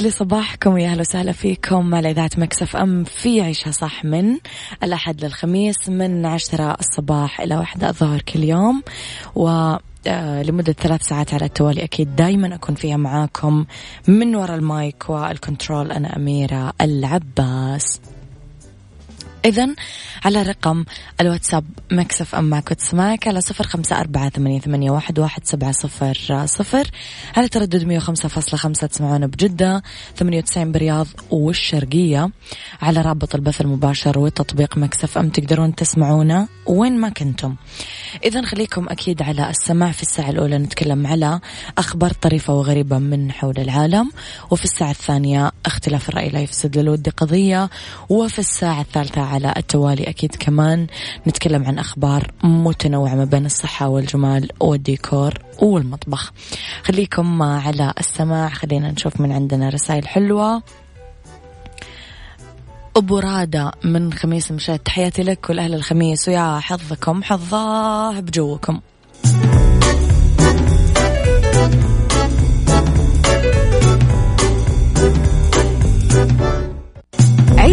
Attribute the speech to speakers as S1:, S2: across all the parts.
S1: ويسعد لي صباحكم ويا أهلا وسهلا فيكم على إذاعة Mix FM في عيشها صح من الأحد للخميس من عشرة الصباح إلى واحدة الظهر كل يوم. و آه، لمدة ثلاث ساعات على التوالي أكيد دايما أكون فيها معاكم من وراء المايك وال control أنا أميرة العباس. إذا على رقم الواتساب Mix FM معك وتسمعك على صفر خمسة أربعة ثمانية, ثمانية واحد, واحد سبعة صفر صفر. على تردد مية وخمسة فاصلة خمسة تسمعونا بجدة. ثمانية وتسعين برياض والشرقية. على رابط البث المباشر وتطبيق مكسف أم تقدرون تسمعونا وين ما كنتم. إذا خليكم أكيد على السماع في الساعة الأولى نتكلم على أخبار طريفة وغريبة من حول العالم. وفي الساعة الثانية اختلاف الرأي لا يفسد للود قضية. وفي الساعة الثالثة على التوالي. أكيد كمان نتكلم عن أخبار متنوعة ما بين الصحة والجمال والديكور والمطبخ. خليكم على السماع. خلينا نشوف من عندنا رسائل حلوة. أبو رادة من خميس مشاهد تحياتي لك ولأهل الخميس. ويا حظكم حظاه بجوكم.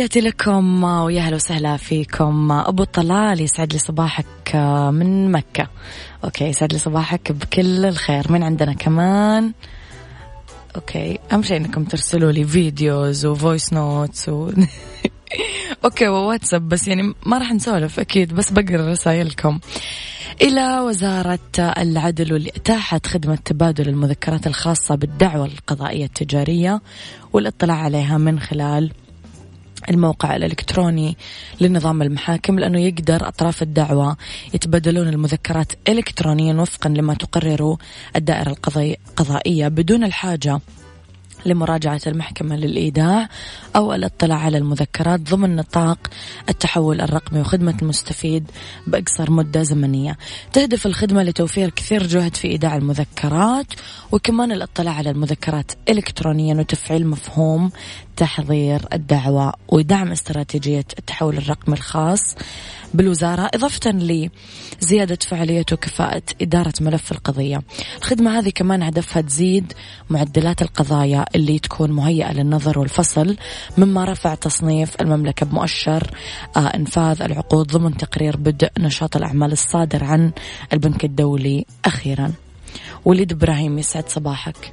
S1: تحياتي لكم ويا أهلا وسهلا فيكم. أبو طلال يسعد لي صباحك من مكة. okay يسعد لي صباحك بكل الخير. من عندنا كمان؟ okay أهم شيء إنكم ترسلوا لي videos و voice notes و... okay وواتساب بس يعني ما راح نسولف أكيد بس بقرأ رسائلكم. إلى وزارة العدل واللي أتاحت خدمة تبادل المذكرات الخاصة بالدعوى القضائية التجارية والإطلاع عليها من خلال الموقع الإلكتروني لنظام المحاكم لأنه يقدر أطراف الدعوة يتبادلون المذكرات إلكترونيا وفقا لما تقرره الدائرة القضائية بدون الحاجة لمراجعة المحكمة للإيداع أو الاطلاع على المذكرات ضمن نطاق التحول الرقمي وخدمة المستفيد بأقصر مدة زمنية. تهدف الخدمة لتوفير كثير جهد في إيداع المذكرات وكمان الاطلاع على المذكرات إلكترونيا وتفعيل مفهوم تحضير الدعوة ودعم استراتيجية التحول الرقمي الخاص بالوزارة إضافة لزيادة فعالية وكفاءة إدارة ملف القضية. الخدمة هذه كمان هدفها تزيد معدلات القضايا اللي تكون مهيئة للنظر والفصل. مما رفع تصنيف المملكة بمؤشر آه إنفاذ العقود ضمن تقرير بدء نشاط الأعمال الصادر عن البنك الدولي أخيرا. وليد إبراهيم يسعد صباحك.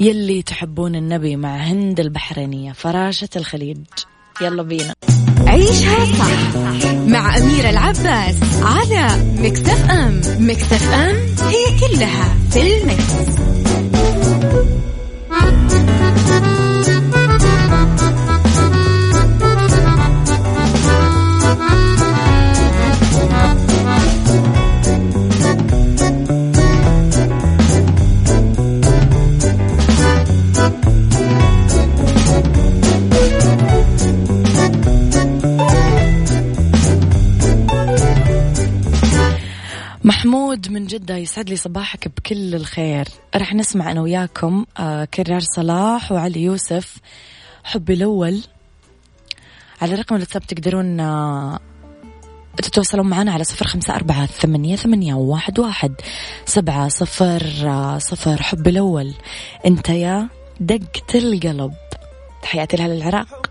S1: يلي تحبون النبي مع هند البحرينية فراشة الخليج. يلا بينا.
S2: عيشها صح مع أميرة العباس على مكتف أم. مكتف أم هي كلها في المكس.
S1: Thank you. جدة يسعد لي صباحك بكل الخير. رح نسمع أنا وياكم آه كرار صلاح وعلي يوسف حبي الأول. على رقم الواتساب تقدرون آه تتواصلون معنا على صفر خمسة أربعة ثمانية, ثمانية واحد, واحد سبعة صفر آه صفر. حب الأول. أنت يا دقة القلب. تحياتي لها للعراق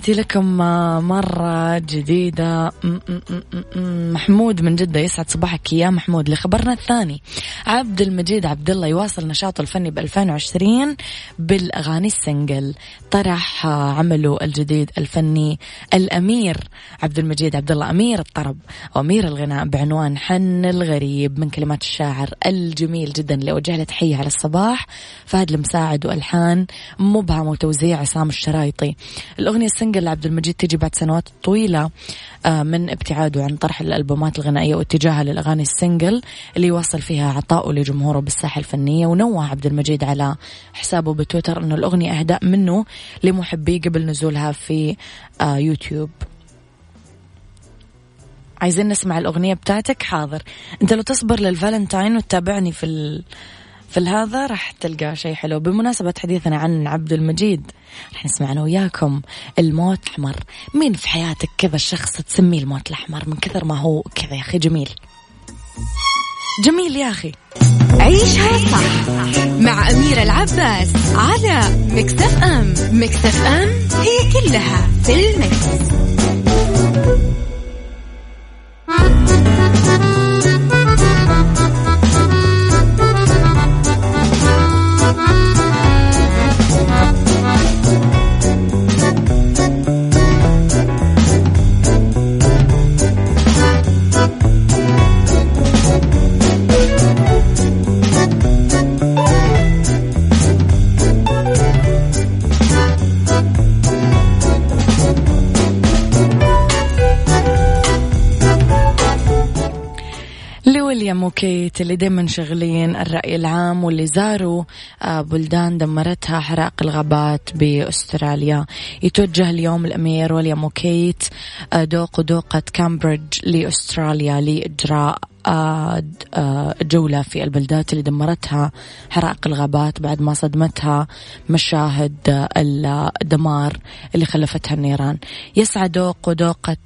S1: تحياتي لكم مرة جديدة. محمود من جدة يسعد صباحك يا محمود. لخبرنا الثاني عبد المجيد عبد الله يواصل نشاطه الفني ب 2020 بالأغاني السنجل. طرح عمله الجديد الفني الأمير عبد المجيد عبد الله أمير الطرب أو أمير الغناء بعنوان حن الغريب من كلمات الشاعر الجميل جدا. اللي أوجه له تحية على الصباح فهد المساعد وألحان مبهم وتوزيع عصام الشرايطي. الأغنية ال single لعبد المجيد تجي بعد سنوات طويلة آه، من ابتعاده عن طرح الألبومات الغنائية واتجاهه للأغاني ال single اللي يوصل فيها عطاؤه لجمهوره بالساحة الفنية. ونوه عبد المجيد على حسابه بتويتر أنه الأغنية أهداء منه لمحبيه قبل نزولها في آه، يوتيوب. عايزين نسمع الأغنية بتاعتك؟ حاضر. أنت لو تصبر للفالنتاين وتتابعني في ال... في هذا راح تلقى شيء حلو. بمناسبة حديثنا عن عبد المجيد راح نسمع أنا وياكم الموت الأحمر. مين في حياتك كذا الشخص تسميه الموت الأحمر؟ من كثر ما هو كذا يا أخي. جميل. جميل يا أخي.
S2: عيشها صح مع أميرة العباس على Mix FM. Mix FM هي كلها في ال
S1: mix. وكيت اللي دايما شغلين الرأي العام واللي زاروا آه، بلدان دمرتها حرائق الغابات بأستراليا. يتوجه اليوم الأمير ويليام وكيت آه، دوق ودوقة كامبريدج لأستراليا لإجراء جولة في البلدات اللي دمرتها حرائق الغابات بعد ما صدمتها مشاهد الدمار اللي خلفتها النيران. يسعى دوق ودوقة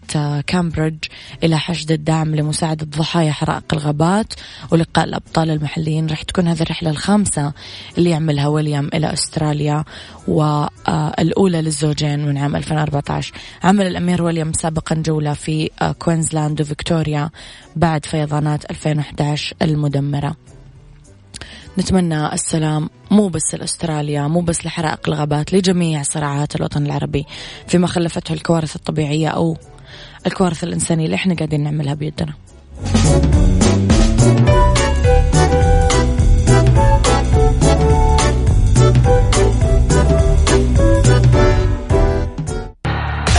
S1: كامبريدج إلى حشد الدعم لمساعدة ضحايا حرائق الغابات ولقاء الأبطال المحليين. راح تكون هذه الرحلة الخامسة اللي يعملها ويليام إلى أستراليا والأولى للزوجين من عام 2014 عمل الأمير ويليام سابقا جولة في كوينزلاند وفيكتوريا بعد فيضانات. 2011 المدمرة. نتمنى السلام مو بس لأستراليا مو بس لحرائق الغابات لجميع صراعات الوطن العربي فيما خلفته الكوارث الطبيعية أو الكوارث الإنسانية اللي إحنا قاعدين نعملها بيدنا.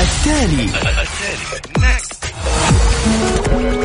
S3: التالي. التالي.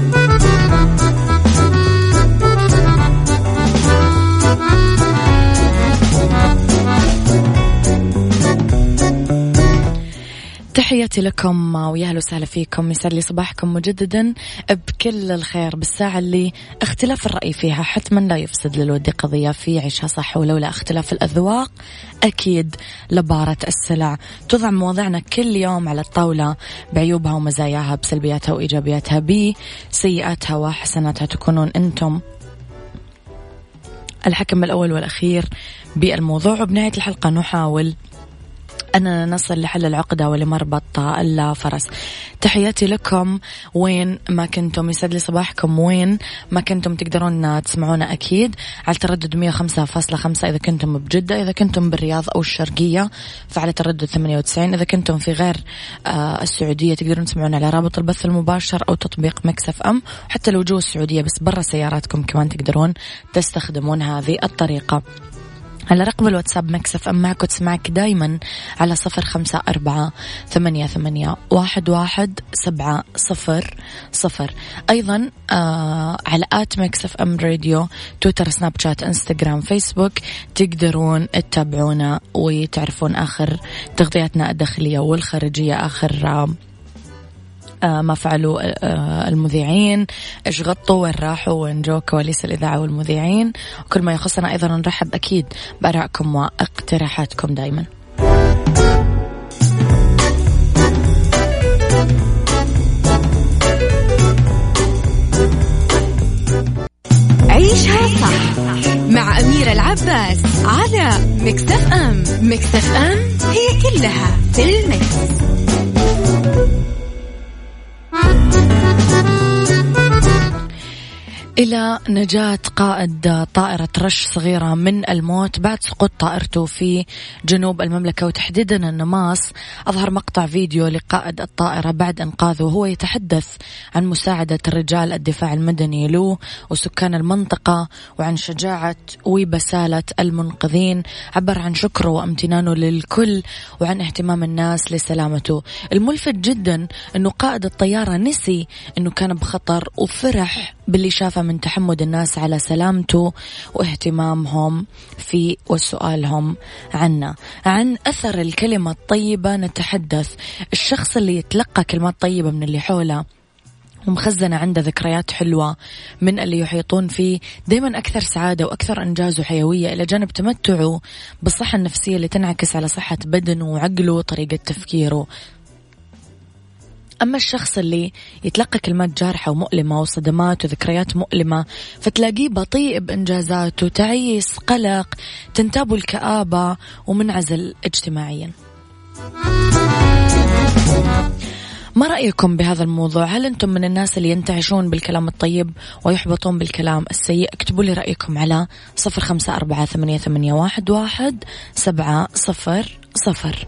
S1: تحياتي لكم ويا أهلا وسهلا فيكم. يسعد لي صباحكم مجددا بكل الخير بالساعة اللي اختلاف الرأي فيها حتما لا يفسد للود قضية في عيشها صح ولولا اختلاف الأذواق. أكيد لبارة السلع توضع مواضيعنا كل يوم على الطاولة بعيوبها ومزاياها بسلبياتها وإيجابياتها بسيئاتها وحسناتها. تكونون أنتم الحكم الأول والأخير بالموضوع. وبنهاية الحلقة نحاول أننا نصل لحل العقدة ولمربط الفرس تحياتي لكم. وين ما كنتم يسعد لي صباحكم. وين ما كنتم تقدرون تسمعونا أكيد. على تردد 105.5 إذا كنتم بجدة. إذا كنتم بالرياض أو الشرقية فعلى تردد 98 إذا كنتم في غير آه السعودية تقدرون تسمعونا على رابط البث المباشر أو تطبيق Mix FM. حتى لو جوا السعودية بس برا سياراتكم كمان تقدرون تستخدمون هذه الطريقة. على رقم الواتساب Mix FM معك وتسمعك دايما على صفر خمسة أربعة ثمانية, ثمانية واحد, واحد سبعة صفر صفر. أيضا آه على at Mix FM Radio تويتر سناب شات إنستغرام فيسبوك تقدرون تتابعونا وتعرفون آخر تغطياتنا الداخلية والخارجية آخر آه ما فعلوا آه، المذيعين إيش غطوا وين راحوا وين جو كواليس الإذاعة والمذيعين. وكل ما يخصنا أيضا نرحب أكيد بارائكم واقتراحاتكم دائما
S2: عيشها صح مع أميرة العباس على مكتف أم. مكتف أم هي كلها في المكس.
S1: إلى نجاة قائد طائرة رش صغيرة من الموت. بعد سقوط طائرته في جنوب المملكة وتحديدا النماص أظهر مقطع فيديو لقائد الطائرة بعد إنقاذه. وهو يتحدث عن مساعدة رجال الدفاع المدني له وسكان المنطقة وعن شجاعة وبسالة المنقذين عبر عن شكره وامتنانه للكل وعن اهتمام الناس لسلامته. الملفت جدا أنه قائد الطيارة نسي أنه كان بخطر وفرح باللي شافه من تحمد الناس على سلامته واهتمامهم فيه وسؤالهم عنه عن أثر الكلمة الطيبة نتحدث. الشخص اللي يتلقى كلمات طيبة من اللي حوله ومخزنة عنده ذكريات حلوة من اللي يحيطون فيه دايما أكثر سعادة وأكثر إنجاز وحيوية. إلى جانب تمتعه بالصحة النفسية اللي تنعكس على صحة بدنه وعقله وطريقة تفكيره. أما الشخص اللي يتلقى كلمات جارحة ومؤلمة وصدمات وذكريات مؤلمة فتلاقيه بطيء بإنجازاته تعيس قلق تنتابه الكآبة ومنعزل اجتماعيا. ما رأيكم بهذا الموضوع؟ هل أنتم من الناس اللي ينتعشون بالكلام الطيب ويحبطون بالكلام السيء؟ اكتبوا لي رأيكم على صفر خمسة أربعة ثمانية, ثمانية واحد, واحد سبعة صفر صفر.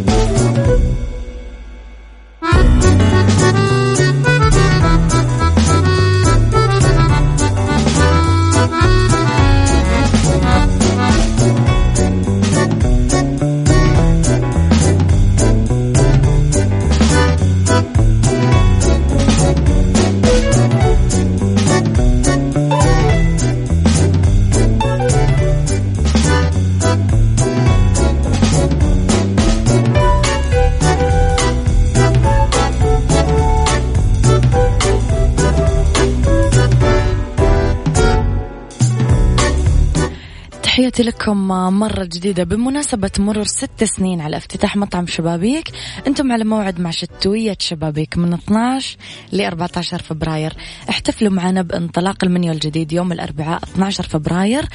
S1: تحياتي لكم مرة جديدة بمناسبة مرور ست سنين على افتتاح مطعم شبابيك. أنتم على موعد مع شتوية شبابيك من 12 ل 14 فبراير. احتفلوا معنا بانطلاق المنيو الجديد يوم الأربعاء 12 فبراير.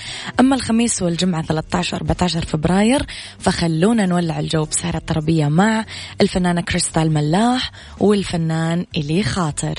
S1: أما الخميس والجمعة 13 14 فبراير. فخلونا نولع الجو بسهرة طربية مع الفنانة كريستال ملاح والفنان إلي خاطر.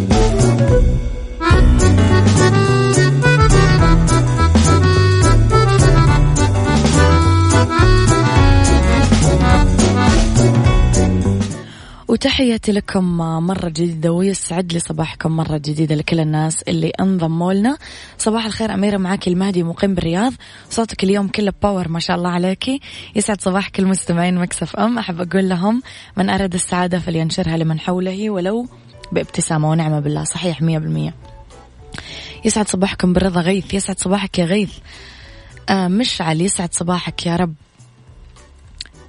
S1: وتحياتي لكم مرة جديدة ويسعد لي صباحكم مرة جديدة لكل الناس اللي انضموا لنا صباح الخير أميرة معاكي المهدي مقيم بالرياض. صوتك اليوم كله power ما شاء الله عليكي. يسعد صباحك المستمعين Mix FM. أحب أقول لهم من أراد السعادة فلينشرها لمن حوله ولو بابتسامة ونعم بالله. صحيح مية بالمية. يسعد صباحكم بالرضا غيث. يسعد صباحك يا غيث. آه مشعل يسعد صباحك يا رب.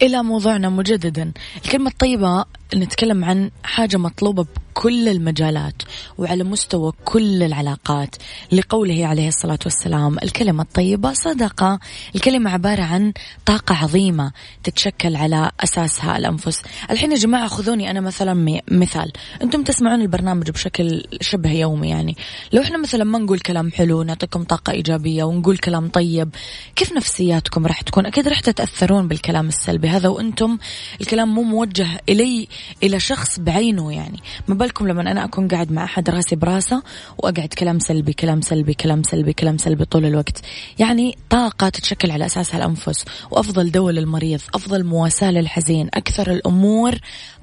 S1: إلى موضوعنا مجددا. الكلمة الطيبة نتكلم عن حاجة مطلوبة بكل المجالات وعلى مستوى كل العلاقات لقوله عليه الصلاة والسلام الكلمة الطيبة صدقة. الكلمة عبارة عن طاقة عظيمة تتشكل على أساسها الأنفس. الحين يا جماعة خذوني أنا مثلا مثال. أنتم تسمعون البرنامج بشكل شبه يومي يعني. لو إحنا مثلا ما نقول كلام حلو نعطيكم طاقة إيجابية ونقول كلام طيب كيف نفسياتكم راح تكون؟ أكيد راح تتأثرون بالكلام السلبي هذا وأنتم الكلام مو موجه إلي إلى شخص بعينه يعني. ما بالكم لما أنا أكون قاعد مع أحد راسي براسه وأقعد كلام سلبي كلام سلبي كلام سلبي كلام سلبي طول الوقت. يعني طاقة تتشكل على أساسها الأنفس وأفضل دواء للمريض أفضل مواساة للحزين أكثر الأمور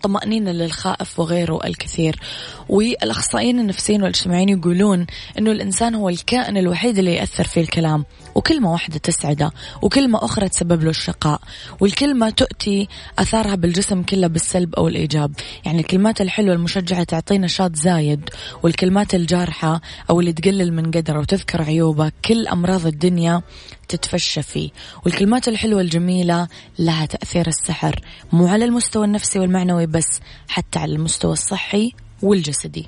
S1: طمأنينة للخائف وغيره الكثير. والأخصائيين النفسيين والاجتماعيين يقولون أنه الإنسان هو الكائن الوحيد اللي يأثر فيه الكلام. وكلمة واحدة تسعدة وكلمة أخرى تسبب له الشقاء والكلمة تؤتي أثارها بالجسم كله بالسلب أو الإيجاب. يعني الكلمات الحلوة المشجعة تعطي نشاط زايد والكلمات الجارحة أو اللي تقلل من قدره وتذكر عيوبه كل أمراض الدنيا تتفشى فيه. والكلمات الحلوة الجميلة لها تأثير السحر مو على المستوى النفسي والمعنوي بس حتى على المستوى الصحي والجسدي.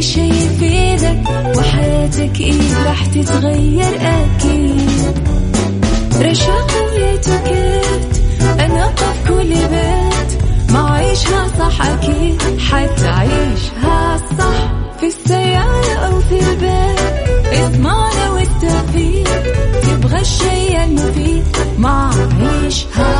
S4: شي يفيدك وحياتك إيه راح تتغير أكيد. رشاق ويتوكيت أنا في كل بيت ما عيشها صح أكيد حتعيشها صح في السيارة أو في البيت. اضمعنا والتوفيق تبغى الشيء المفيد ما عيشها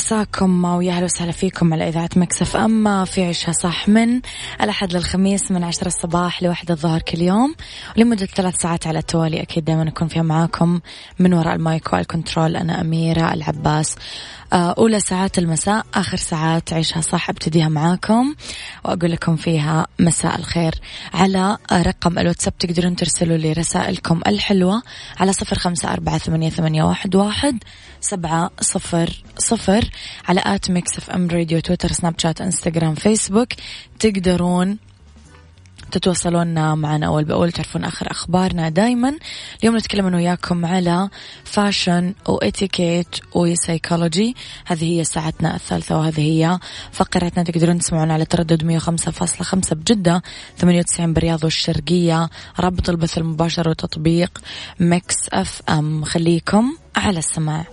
S1: مساكم ويا أهلا وسهلا فيكم على إذاعة Mix FM في عيشها صح من الأحد للخميس من عشرة الصباح لواحد الظهر كل يوم. ولمده ثلاث ساعات على التوالي. أكيد دائما أكون فيها معاكم من وراء ال mic وال control. أنا أميرة العباس. آه، أولى ساعات المساء آخر ساعات عيشها صح. أبتديها معاكم وأقول لكم فيها مساء الخير. على رقم الواتساب تقدرون ترسلوا لي رسائلكم الحلوة على صفر خمسة أربعة ثمانية, ثمانية واحد, واحد سبعة صفر. على at Mix FM Radio تويتر سناب شات انستغرام فيسبوك. تقدرون تتواصلون معنا أول بأول تعرفون آخر أخبارنا دايما. اليوم نتكلم أنا وياكم على fashion وإتيكيت وسيكولوجي هذه هي ساعتنا الثالثة وهذه هي فقرتنا. تقدرون تسمعون على تردد 105.5 بجدة 98 بالرياض والشرقية. رابط البث المباشر وتطبيق Mix FM. خليكم على السماع.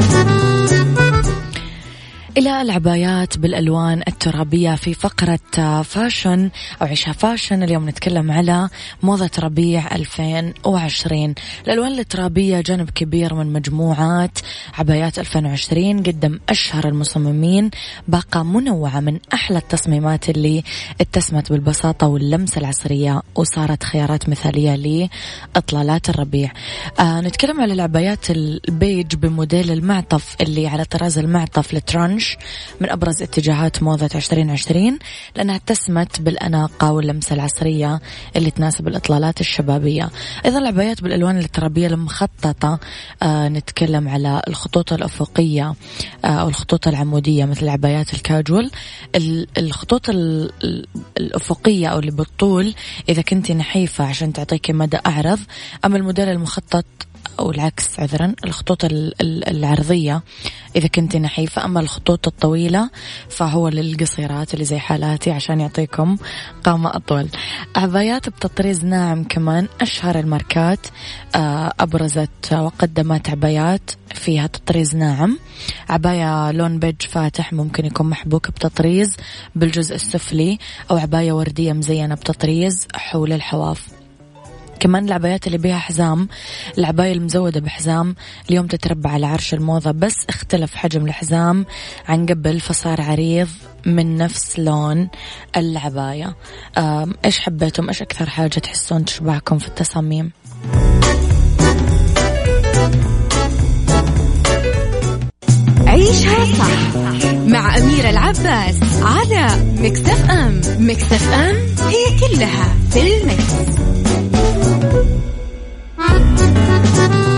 S2: Thank
S1: you. العبايات بالألوان الترابية في فقرة فاشن أو عيشها فاشن. اليوم نتكلم على موضة ربيع 2020 الألوان الترابية جانب كبير من مجموعات عبايات 2020 قدم أشهر المصممين. باقة منوعة من أحلى التصميمات اللي اتسمت بالبساطة واللمسة العصرية وصارت خيارات مثالية لإطلالات الربيع. آه نتكلم على العبايات البيج بموديل المعطف اللي على طراز المعطف ال trench. من أبرز اتجاهات موضة 2020 لأنها اتسمت بالأناقة واللمسة العصرية اللي تناسب الإطلالات الشبابية. أيضا العبايات بالألوان الترابية المخططة آه نتكلم على الخطوط الأفقية آه أو الخطوط العمودية مثل العبايات الكاجوال الخطوط الأفقية أو اللي بالطول إذا كنت نحيفة عشان تعطيك مدى أعرض أما الموديل المخطط أو العكس عذرا الخطوط العرضية إذا كنت نحيفة. أما الخطوط الطويلة فهو للقصيرات اللي زي حالاتي عشان يعطيكم قامة أطول عبايات بتطريز ناعم كمان أشهر الماركات آه، أبرزت وقدمت عبايات فيها تطريز ناعم. عباية لون بيج فاتح ممكن يكون محبوك بتطريز بالجزء السفلي أو عباية وردية مزينة بتطريز حول الحواف. كمان العبايات اللي بيها حزام العباية المزودة بحزام اليوم تتربع على عرش الموضة بس اختلف حجم الحزام عن قبل فصار عريض من نفس لون العباية إيش حبيتم؟ إيش أكثر حاجة تحسون تشبهكم في التصاميم؟
S2: عيشها صح مع أميرة العباس على مكتف أم. مكتف أم هي كلها في المكس. Thank you.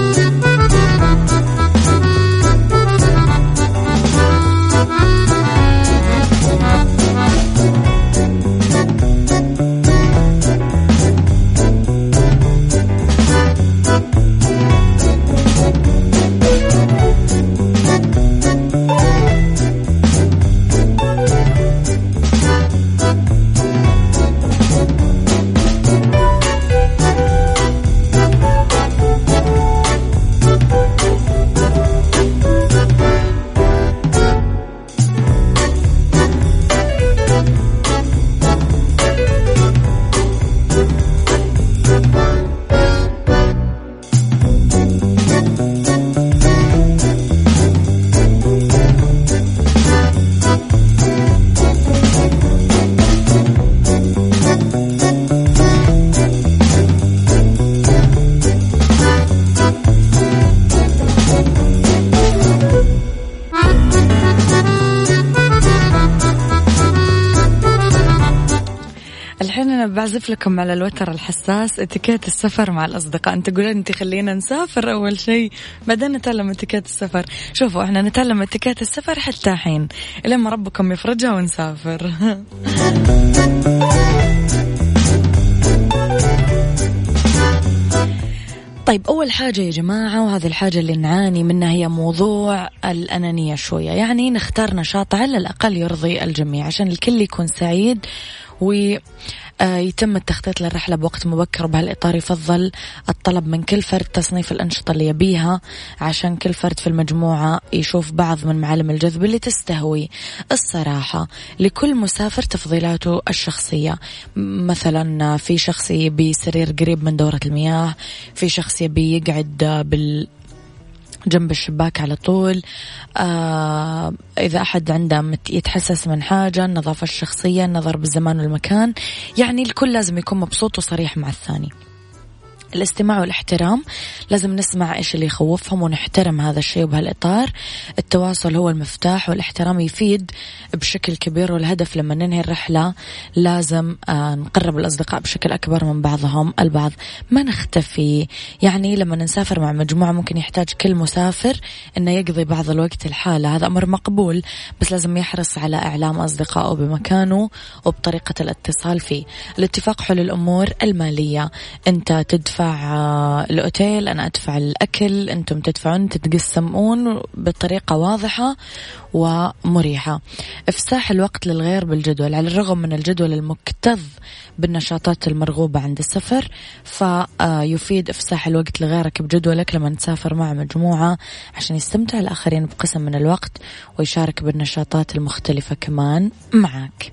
S1: بعزف لكم على الوتر الحساس اتيكيت السفر مع الأصدقاء. أنت تقولين أنت خلينا نسافر أول شيء. بعدين نتعلم اتيكيت السفر. شوفوا إحنا نتعلم اتيكيت السفر حتى حين لما ربكم يفرجها ونسافر. طيب أول حاجة يا جماعة وهذه الحاجة اللي نعاني منها هي موضوع الأنانية شوية. يعني نختار نشاط على الأقل يرضي الجميع عشان الكل يكون سعيد و يتم التخطيط للرحلة بوقت مبكر وبهالإطار يفضل الطلب من كل فرد تصنيف الأنشطة اللي يبيها عشان كل فرد في المجموعة يشوف بعض من معالم الجذب اللي تستهوي الصراحة لكل مسافر تفضيلاته الشخصية. مثلا في شخص يبي سرير قريب من دورة المياه في شخص يبي يقعد بال جنب الشباك على طول. آه إذا أحد عنده يتحسس من حاجة النظافة الشخصية النظر بالزمان والمكان يعني الكل لازم يكون مبسوط وصريح مع الثاني. الاستماع والاحترام. لازم نسمع إيش اللي يخوفهم ونحترم هذا الشيء بهالاطار التواصل هو المفتاح والاحترام يفيد بشكل كبير والهدف لما ننهي الرحلة لازم آه نقرب الأصدقاء بشكل أكبر من بعضهم البعض. ما نختفي. يعني لما نسافر مع مجموعة ممكن يحتاج كل مسافر إنه يقضي بعض الوقت الحالة. هذا أمر مقبول بس لازم يحرص على إعلام أصدقائه بمكانه وبطريقة الاتصال فيه. الاتفاق حول الأمور المالية. أنت تدفع أدفع آه، الأوتيل أنا أدفع الأكل أنتم تدفعون تتقسمون بطريقة واضحة ومريحة إفساح الوقت للغير بالجدول على الرغم من الجدول المكتظ بالنشاطات المرغوبة عند السفر فيفيد إفساح الوقت لغيرك بجدولك لما تسافر مع مجموعة عشان يستمتع الآخرين بقسم من الوقت ويشارك بالنشاطات المختلفة كمان معك.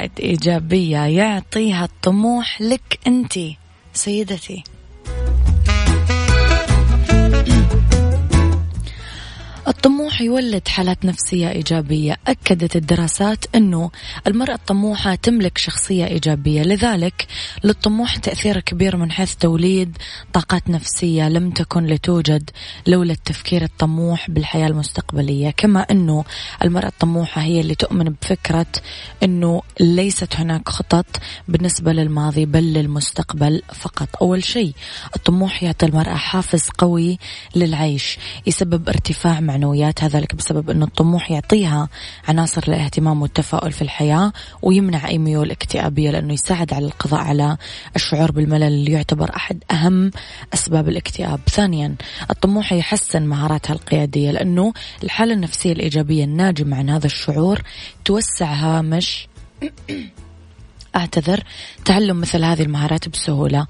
S1: فوائد إيجابية يعطيها الطموح لك أنت سيدتي. الطموح يولد حالات نفسية إيجابية. أكدت الدراسات أنه المرأة الطموحة تملك شخصية إيجابية. لذلك للطموح تأثير كبير من حيث توليد طاقات نفسية لم تكن لتوجد لولا التفكير الطموح بالحياة المستقبلية. كما أنه المرأة الطموحة هي اللي تؤمن بفكرة أنه ليست هناك خطط بالنسبة للماضي بل للمستقبل فقط. أول شيء الطموح يعطي المرأة حافز قوي للعيش يسبب ارتفاع معنوي. المعنويات هذا لك بسبب أن الطموح يعطيها عناصر الاهتمام والتفاؤل في الحياة ويمنع أي ميول اكتئابية لأنه يساعد على القضاء على الشعور بالملل اللي يعتبر أحد أهم أسباب الاكتئاب. ثانيا الطموح يحسن مهاراتها القيادية لأنه الحالة النفسية الإيجابية الناجمة عن هذا الشعور توسع هامش أعتذر تعلم مثل هذه المهارات بسهولة.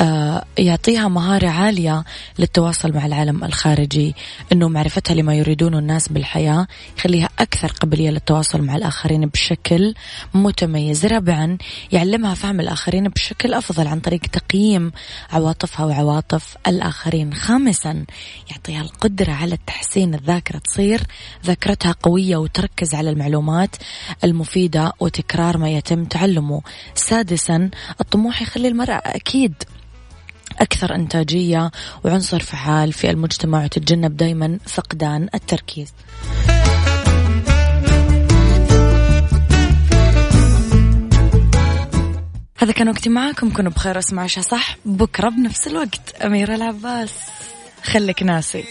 S1: آه يعطيها مهارة عالية للتواصل مع العالم الخارجي أنه معرفتها لما يريدونه الناس بالحياة يخليها أكثر قابلية للتواصل مع الآخرين بشكل متميز. رابعا يعلمها فهم الآخرين بشكل أفضل عن طريق تقييم عواطفها وعواطف الآخرين. خامسا يعطيها القدرة على تحسين الذاكرة تصير. ذاكرتها قوية وتركز على المعلومات المفيدة وتكرار ما يتم تعلمه. سادسا الطموح يخلي المرأة أكيد أكثر إنتاجية وعنصر فعال في المجتمع وتتجنب دائما فقدان التركيز. هذا كان وقتي معاكم كنوا بخير اسمعوا صح. بكرة بنفس الوقت أميرة العباس. خليك ناسي.